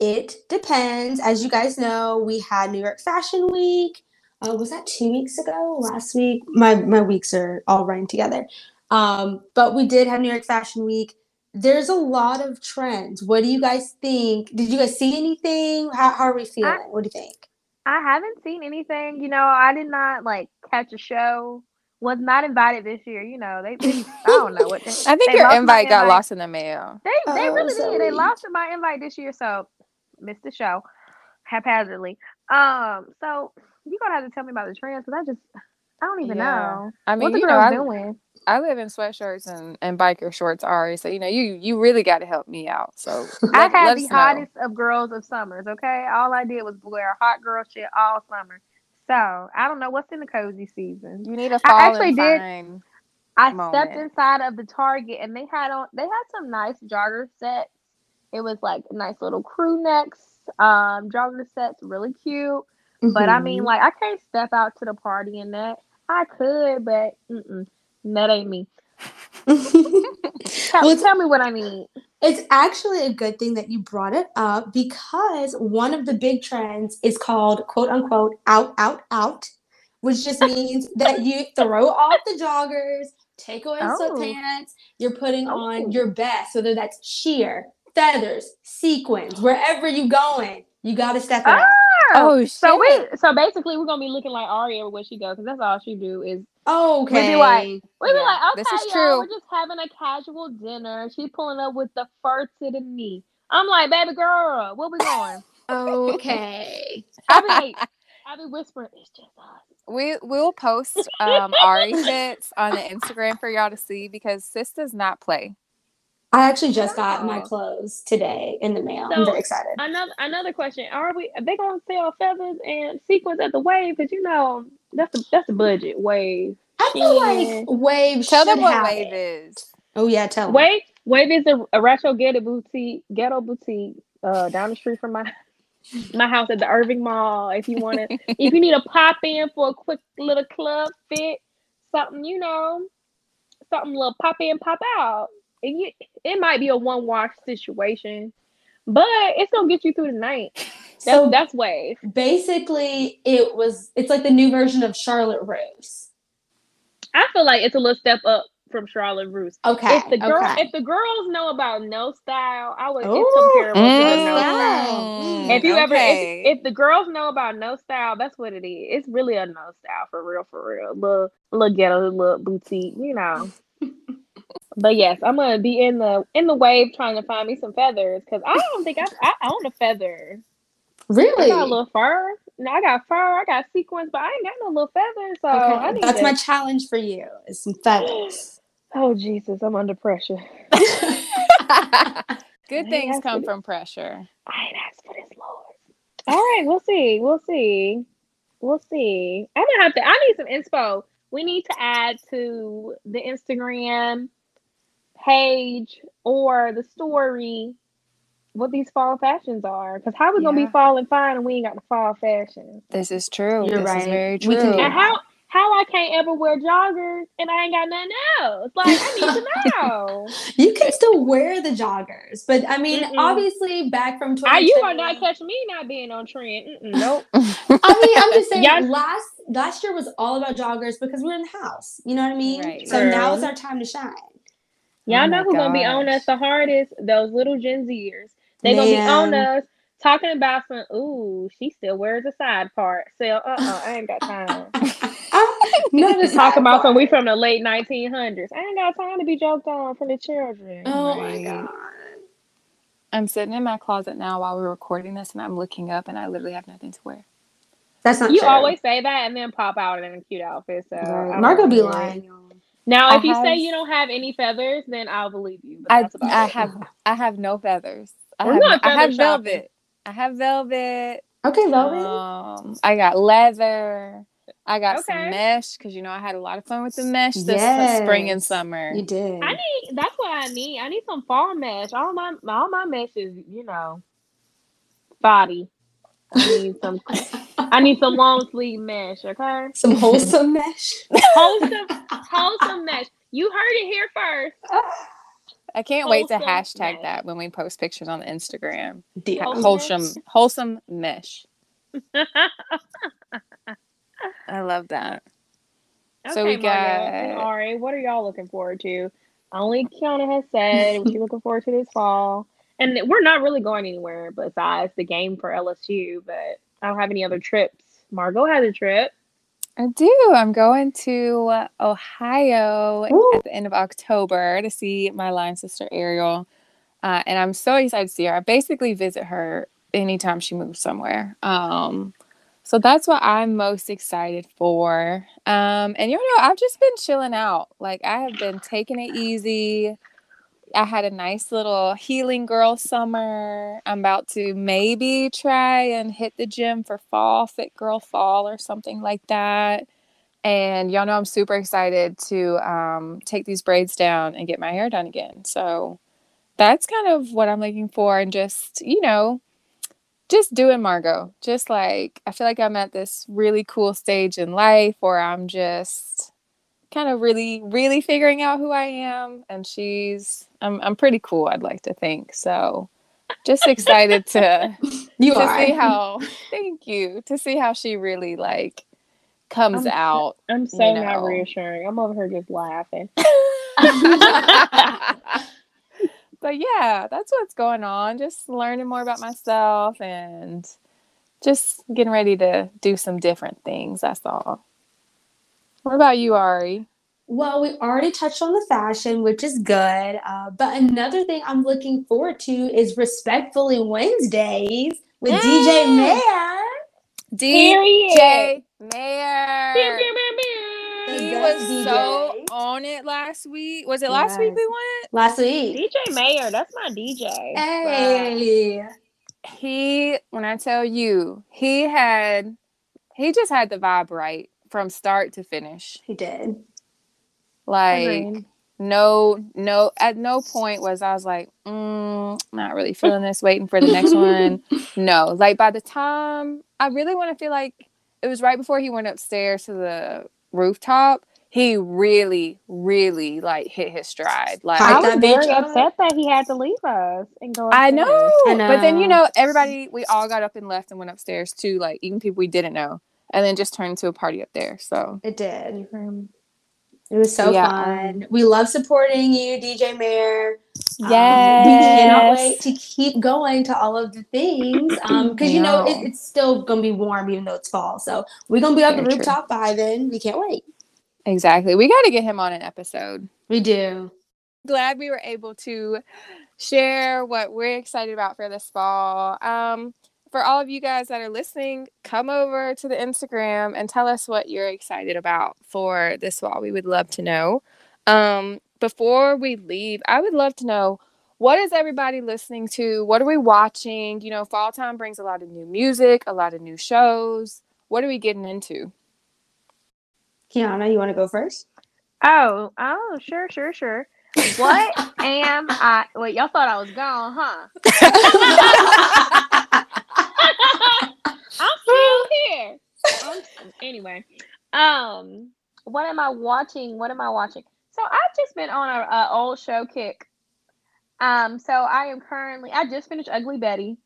it depends. As you guys know, we had New York Fashion Week. Uh, was that two weeks ago? Last week? My my weeks are all running together. Um, but we did have New York Fashion Week. There's a lot of trends. What do you guys think? Did you guys see anything? How, how are we feeling? what do you think? I haven't seen anything. You know, I did not like catch a show. Was not invited this year. You know, they, they I don't know what. They, *laughs* I think they your lost my invite got lost in the mail. They they Oh, really so did. They lost my invite this year, so missed the show haphazardly. Um, so you're gonna have to tell me about the trends because I just I don't even Yeah. know I mean, what the you know, girls I, doing. I live in sweatshirts and, and biker shorts, Ari. So you know, you you really got to help me out. So *laughs* I let, had the know. hottest of girls of summers. Okay, all I did was wear hot girl shit all summer. So I don't know what's in the cozy season. You need a I fall actually and did- fine. I moment. stepped inside of the Target and they had on they had some nice jogger sets. It was like nice little crew necks, um, jogger sets, really cute. But I mean, Mhm. like, I can't step out to the party in that. I could, but mm-mm, that ain't me. *laughs* Tell, Well, tell me what I need. It's actually a good thing that you brought it up because one of the big trends is called quote unquote out, out, out, which just means *laughs* that you throw off the joggers, take away Oh. sweatpants, you're putting Oh. on your best, whether that's sheer, feathers, sequins, wherever you're going, you got to step it up. Oh shit! so we, so basically, we're gonna be looking like Ari everywhere she goes, because that's all she do is Okay. We be like- we be Yeah, like, okay, this is y'all, true. we're just having a casual dinner. She's pulling up with the fur to the knee. I'm like, baby girl, where we going? *laughs* okay. I be like, I be whispering, it's just us. we we'll post um Ari fits *laughs* on the Instagram for y'all to see because sis does not play. I actually just got my clothes today in the mail. I'm very excited. Another another question: Are we? Are they gonna sell feathers and sequins at the wave? Because you know that's the that's the budget wave. I feel Yeah. like Wave Tell them should what have wave it. is. Oh yeah, tell them. Wave Wave is a, a retro ghetto boutique ghetto boutique uh down the street from my my house at the Irving Mall. If you want to, *laughs* if you need a pop in for a quick little club fit, something you know, something little pop in pop out. And you, it might be a one wash situation, but it's gonna get you through the night. *laughs* That's So that's wave. basically, it was. It's like the new version of Charlotte Russe. I feel like it's a little step up from Charlotte Russe. Okay. If the girl, okay. if the girls know about no style, I would. Ooh, it's comparable to no Mm. style. Mm, If you ever, if, if the girls know about no style, that's what it is. It's really a no style for real, for real. Little, little ghetto, little boutique, you know. But yes, I'm gonna be in the in the wave trying to find me some feathers because I don't think I I own a feather. Really? I really. got a little fur. No, I got fur. I got sequins, but I ain't got no little feathers. So I okay. need That's to- my challenge for you. Is some feathers. *gasps* Oh Jesus, I'm under pressure. *laughs* Good I things come for from pressure. I ain't asked for this, Lord. All right, we'll see. We'll see. We'll see. I'm gonna have to. I need some inspo. We need to add to the Instagram page or the story what these fall fashions are. Because how we gonna be falling fine and we ain't got the fall fashion? This is true. You're this right. is very We true. can And how how I can't ever wear joggers and I ain't got nothing else? Like I need to *laughs* know. You can still wear the joggers, but I mean, Mm-mm. obviously, back from I, you are not catching me not being on trend? Mm-mm, nope. *laughs* I mean, I'm just saying. Y'all- last last year was all about joggers because we were in the house. You know what I mean? Right. So now True. is our time to shine. Y'all Oh know who's gonna be on us the hardest? Those little Gen Zers. They gonna be on us talking about some. Ooh, she still wears a side part. So, uh, uh I ain't got time. *laughs* no, just talking about some. We from the late 1900s. I ain't got time to be joked on from the children. Oh right. my god. I'm sitting in my closet now while we're recording this, and I'm looking up, and I literally have nothing to wear. That's not. True. You true. always say that, and then pop out in a cute outfit. So right. Margot be lying. Now, if I you have, say you don't have any feathers, then I'll believe you. I, I have I have no feathers. I have, I have velvet. I have velvet. Okay, velvet. Um, I got leather. I got okay. some mesh because you know I had a lot of fun with the mesh this yes, spring and summer. You did. I need. That's what I need. I need some fall mesh. All my all my mesh is you know, body. I need some. I need some long sleeve mesh. Okay. Some *laughs* wholesome mesh. wholesome, wholesome mesh. You heard it here first. I can't wholesome wait to hashtag mesh. that when we post pictures on the Instagram. Wholesome, wholesome mesh. *laughs* I love that. Okay, so we got and Ari. What are y'all looking forward to? Only Kiana has said what you're looking forward to this fall, and we're not really going anywhere besides the game for LSU. But I don't have any other trips. Margot has a trip. I do. I'm going to Ohio Ooh. at the end of October to see my line sister Ariel, uh, and I'm so excited to see her. I basically visit her anytime she moves somewhere. Um, so that's what I'm most excited for. Um, and you know, I've just been chilling out. Like I have been taking it easy. I had a nice little healing girl summer. I'm about to maybe try and hit the gym for fall, fit girl fall or something like that. And y'all know I'm super excited to um, take these braids down and get my hair done again. So that's kind of what I'm looking for. And just, you know, just doing Margot. Just like I feel like I'm at this really cool stage in life where I'm just kind of really, really figuring out who I am. And she's I'm I'm pretty cool, I'd like to think. So just excited to *laughs* you to are. see how thank you. To see how she really like comes I'm, out. I'm so you know. not reassuring. I'm over here just laughing. *laughs* but yeah, that's what's going on. Just learning more about myself and just getting ready to do some different things. That's all. What about you, Ari? Well, we already touched on the fashion, which is good. Uh, but another thing I'm looking forward to is Respectfully Wednesdays with mm. DJ Mayor. DJ Mayor. He was DJ. so on it last week. Was it last yes. week we went? Last week. DJ Mayor, that's my DJ. Hey. He, when I tell you, he had, he just had the vibe right from start to finish. He did. Like, no, no, at no point was I was like, mm, not really *laughs* feeling this, waiting for the next one. No, like by the time I really want to feel like it was right before he went upstairs to the rooftop he really, really like hit his stride. Like I was very upset that he had to leave us and go. I know, I know, but then you know, everybody, we all got up and left and went upstairs too. Like even people we didn't know, and then just turned into a party up there. So it did. It was so yeah. fun. We love supporting you, DJ Mayor. Yeah, um, we cannot wait to keep going to all of the things because *clears throat* um, you know it, it's still gonna be warm even though it's fall. So we're gonna be up Very the rooftop true. by then. We can't wait. Exactly. We got to get him on an episode. We do. Glad we were able to share what we're excited about for this fall. Um, for all of you guys that are listening, come over to the Instagram and tell us what you're excited about for this fall. We would love to know. Um, before we leave, I would love to know what is everybody listening to? What are we watching? You know, fall time brings a lot of new music, a lot of new shows. What are we getting into? Kiana, you want to go first? Oh, oh, sure, sure, sure. What *laughs* am I? Wait, y'all thought I was gone, huh? *laughs* *laughs* I'm still here. I'm, anyway, um, what am I watching? What am I watching? So I've just been on a, a old show kick. Um, so I am currently. I just finished Ugly Betty.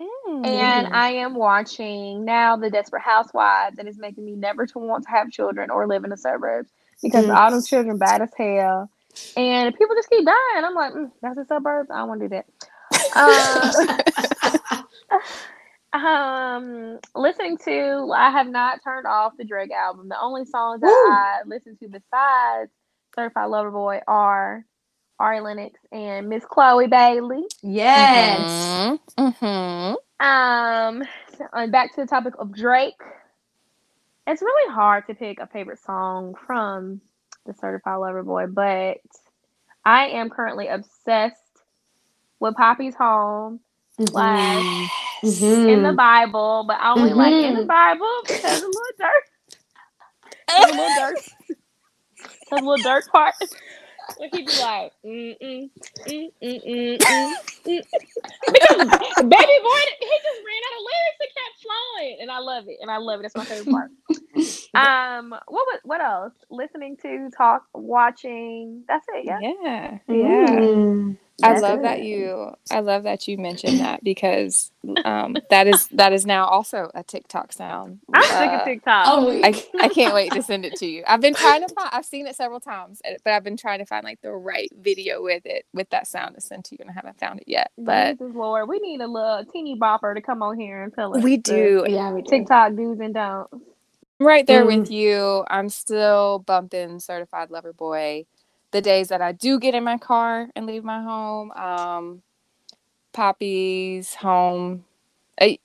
Mm. And I am watching now The Desperate Housewives, and it's making me never to want to have children or live in the suburbs because mm. all those children bad as hell, and people just keep dying. I'm like, mm, that's the suburbs. I don't want to do that. *laughs* Uh, *laughs* Um, listening to, I have not turned off the Drake album. The only songs that Woo. I listen to besides Certified Lover Boy are Ari Lennox and Miss Chloe Bailey. Yes. Mm-hmm. Um, so, and back to the topic of Drake. It's really hard to pick a favorite song from the Certified Lover Boy, but I am currently obsessed with Papi's Home Like, Mhm. in the Bible, but I only like in the Mhm. Bible because a Lil Durk. The Lil Durk. The Lil Durk part. Where he be like, mm mm mm mm mm mm. mm. Because Baby Boy, he just ran out of lyrics and kept flowing, and I love it, and I love it. That's my favorite part. *laughs* Um, what was what else? Listening to, talk, watching. That's it. Yeah. Yeah. Yeah. Mm. I love that you I love that you mentioned that because um that is that is now also a TikTok sound. I'm sick Uh, of TikTok. Oh, I, I can't wait to *laughs* send it to you. I've been trying to find I've seen it several times, eh, but I've been trying to find like the right video with it with that sound to send to you and I haven't found it yet. But Jesus Lord, we need a little teeny bopper to come on here and tell us. we do yeah, we do. TikTok do's and don'ts. I'm right there Mm. with you. I'm still bumping certified lover boy. The days that I do get in my car and leave my home, um, Papi's home.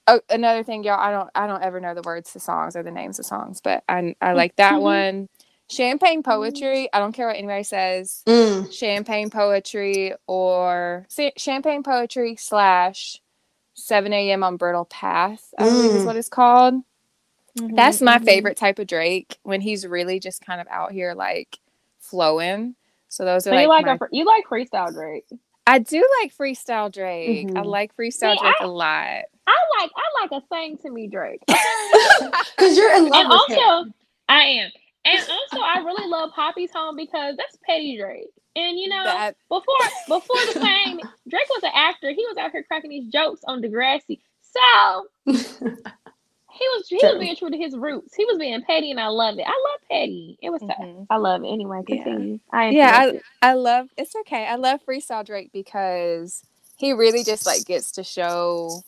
A- another thing, y'all. I don't. I don't ever know the words to songs or the names of songs, but I I like that Mhm. one. Champagne poetry. I don't care what anybody says. Mm. Champagne poetry or champagne poetry slash 7 a.m. on Bridle Path. I believe is Mm. what it's called. That's my Mhm. favorite type of Drake when he's really just kind of out here like flowing. So those are So like, you like my- a, fr- you like freestyle Drake? I do like freestyle Drake. I Mhm. like freestyle See, Drake I- a lot. I like I like a sing to me Drake. *laughs* Because you're in love and with him. also I am. And also I really love Papi's Home because that's petty Drake. And you know, That- before before the fame, Drake was an actor. He was out here cracking these jokes on Degrassi. So *laughs* he was he was being true to his roots. He was being petty, and I love it. I love petty. It was tough. Mhm. I love it. Anyway, Yeah. continue. I Yeah, interrupted. I love it's okay. I love freestyle Drake because he really just like gets to show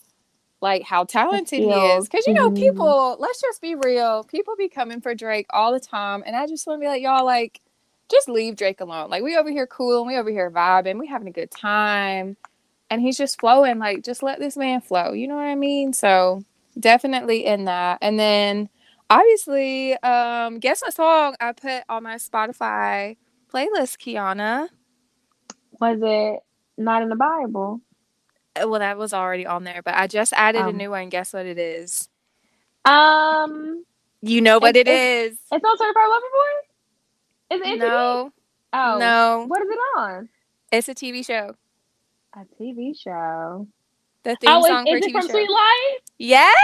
like how talented he is. Because you know, Mhm. people, let's just be real, people be coming for Drake all the time. And I just want to be like, y'all, like, just leave Drake alone. Like, we over here cool and we over here vibing, we having a good time. And he's just flowing. Like, just let this man flow. You know what I mean? So definitely in that. And then obviously, um, guess what song I put on my Spotify playlist, Kiana? Was it not in the Bible? Uh, Well, that was already on there, but I just added a Um, new one. Guess what it is? Um, You know what It's- it's on Certified Lover Boy. Is it? No, Oh, no, What is it on? it's a TV show. A TV show. The oh, theme Oh, song is, for is a it TV from show. Sweet Life? Yes,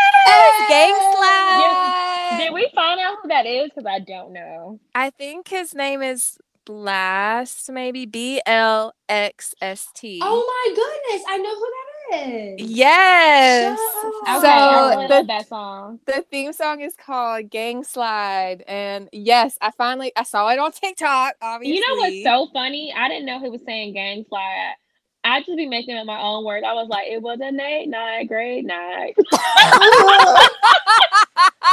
Gang Hey! Slide. Did we find out who that is? Because I don't know. I think his name is Blxst, maybe B L X S T. oh my goodness, I know who that is. Yes. Shut Okay, I So really the, love that song. the theme song is called Gang Slide, and yes, I finally I saw it on TikTok. Obviously, You know what's so funny? I didn't know he was saying gang slide. I just be making up my own words. I was like, it was a late night, great night. *laughs* *laughs*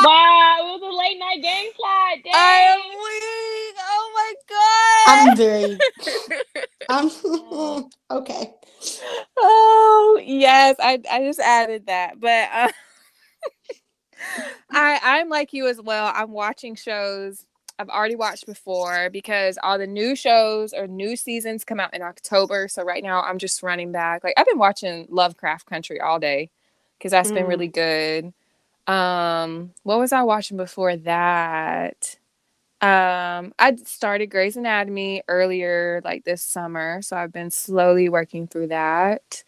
wow, it was a late night gang slide. Dang. I am weak. Oh my god. I'm very. *laughs* I'm okay. oh yes, I I just added that, but uh, I I'm like you as well. I'm watching shows I've already watched before because all the new shows or new seasons come out in October. So right now I'm just running back. Like I've been watching Lovecraft Country all day because that's been Mm. really good. Um, what was I watching before that? Um, I started Grey's Anatomy earlier, like this summer, so I've been slowly working through that.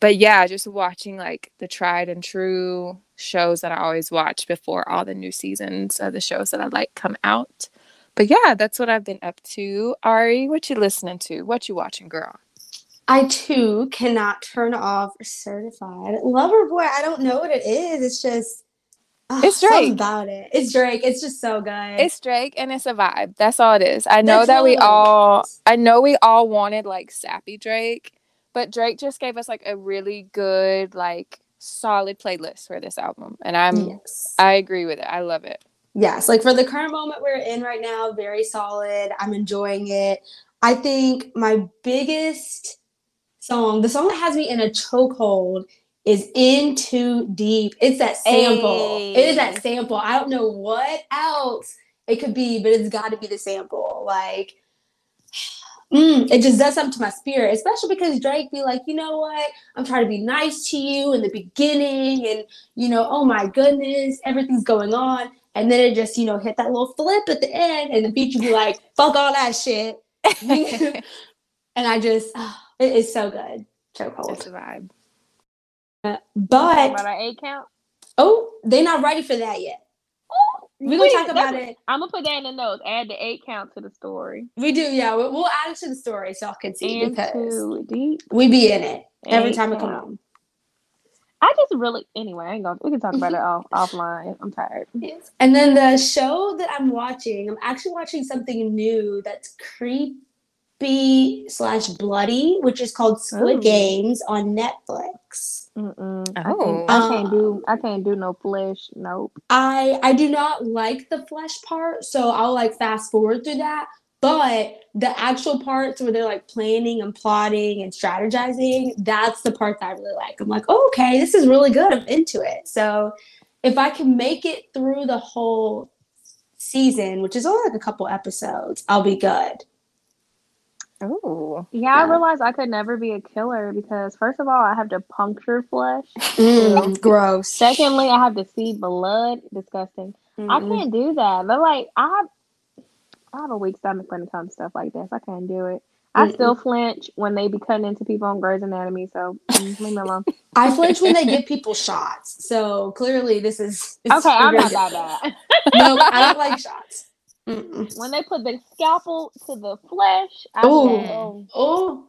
But yeah, just watching like the tried and true shows that I always watch before all the new seasons of the shows that I like come out. But yeah, that's what I've been up to. Ari, what you listening to? What you watching, girl? I too cannot turn off certified lover boy. I don't know what it is. It's just ah, It's Drake. about it. It's Drake. It's just so good. It's Drake and it's a vibe. That's all it is. I know That's that we all. I know we all wanted like sappy Drake, but Drake just gave us like a really good like solid playlist for this album, and I'm Yes. I agree with it. I love it. Yes, like for the current moment we're in right now, very solid. I'm enjoying it. I think my biggest song, the song that has me in a chokehold, is In Too Deep. It's that sample. It is that sample. I don't know what else it could be, but it's got to be the sample. Like, mm, it just does something to my spirit, especially because Drake be like, you know what? I'm trying to be nice to you in the beginning, and you know, oh my goodness, everything's going on. And then it just, you know, hit that little flip at the end, and the feature be like, *laughs* fuck all that shit. *laughs* and I just, ah, it is so good. It's Chokehold. a vibe. Talking But, about our eight count. oh, they're not ready for that yet. We're to talk about it. I'm gonna put that in the notes. Add the eight count to the story. We do, yeah. We'll, we'll add it to the story so y'all can see And because we be in it every time it comes on. I just really anyway. I ain't gonna. We can talk about it off *laughs* offline. I'm tired. Yes. And then the show that I'm watching, I'm actually watching something new that's creepy slash bloody, which is called Squid Ooh. Games on Netflix. Mm-mm. Oh. I, can't, I can't do. Um, I can't do no flesh. Nope. I I do not like the flesh part, so I'll like fast forward through that. But the actual parts where they're like planning and plotting and strategizing, that's the part that I really like. I'm like, oh, okay, this is really good. I'm into it. So if I can make it through the whole season, which is only like a couple episodes, I'll be good. Ooh. Yeah, I Yeah. realized I could never be a killer because first of all, I have to puncture flesh. Mm, gross. Secondly, I have to see blood. Disgusting. I Mm-mm. can't do that. But like, I have, I have a weak stomach when it comes to stuff like this. I can't do it. I Mm-mm. still flinch when they be cutting into people on Grey's Anatomy. So mm, leave me alone. *laughs* I flinch when they give people shots. So clearly, this is. Okay, I'm really not that bad. *laughs* No, I don't like shots. Mm-mm. when they put the scalpel to the flesh, I Ooh. go, Oh,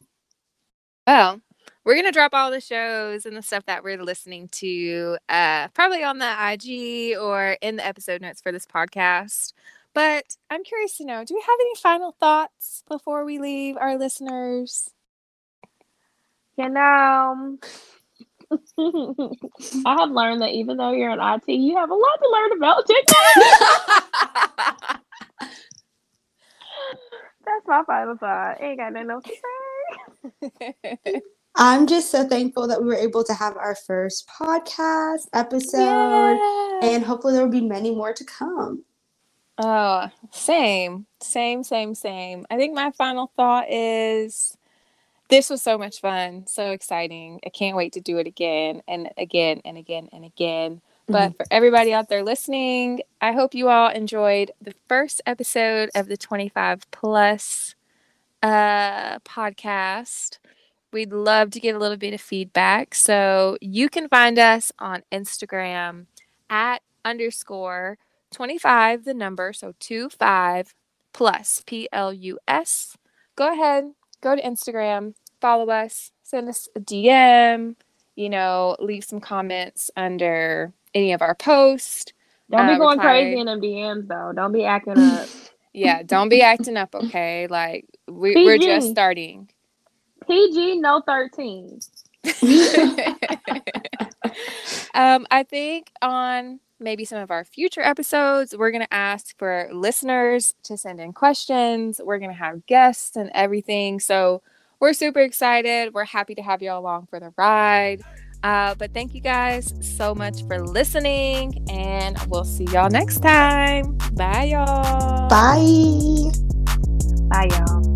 Well, we're gonna drop all the shows and the stuff that we're listening to, uh, probably on the IG or in the episode notes for this podcast. But I'm curious to know: Do we have any final thoughts before we leave our listeners? you know. *laughs* I have learned that even though you're in IT, you have a lot to learn about technology. *laughs* That's my final thought. Ain't got nothing else to say. *laughs* I'm just so thankful that we were able to have our first podcast episode, Yeah. and hopefully there will be many more to come. Oh, same, same, same, same. I think my final thought is this was so much fun, so exciting. I can't wait to do it again and again and again and again. But for everybody out there listening, I hope you all enjoyed the first episode of the 25 plus uh, podcast. We'd love to get a little bit of feedback. So you can find us on Instagram at underscore 25, the number, so 25 plus P L U S. Go ahead, go to Instagram, follow us, send us a DM, you know, leave some comments under any of our posts. Don't be Uh, going crazy in them DMs though. Don't be acting up. *laughs* Yeah, don't be acting up, okay? Like, we, we're just starting. PG no 13. *laughs* um, I think on maybe some of our future episodes, we're going to ask for listeners to send in questions. We're going to have guests and everything. So we're super excited. We're happy to have you all along for the ride. Uh, but thank you guys so much for listening, and we'll see y'all next time. Bye, y'all. Bye. Bye y'all.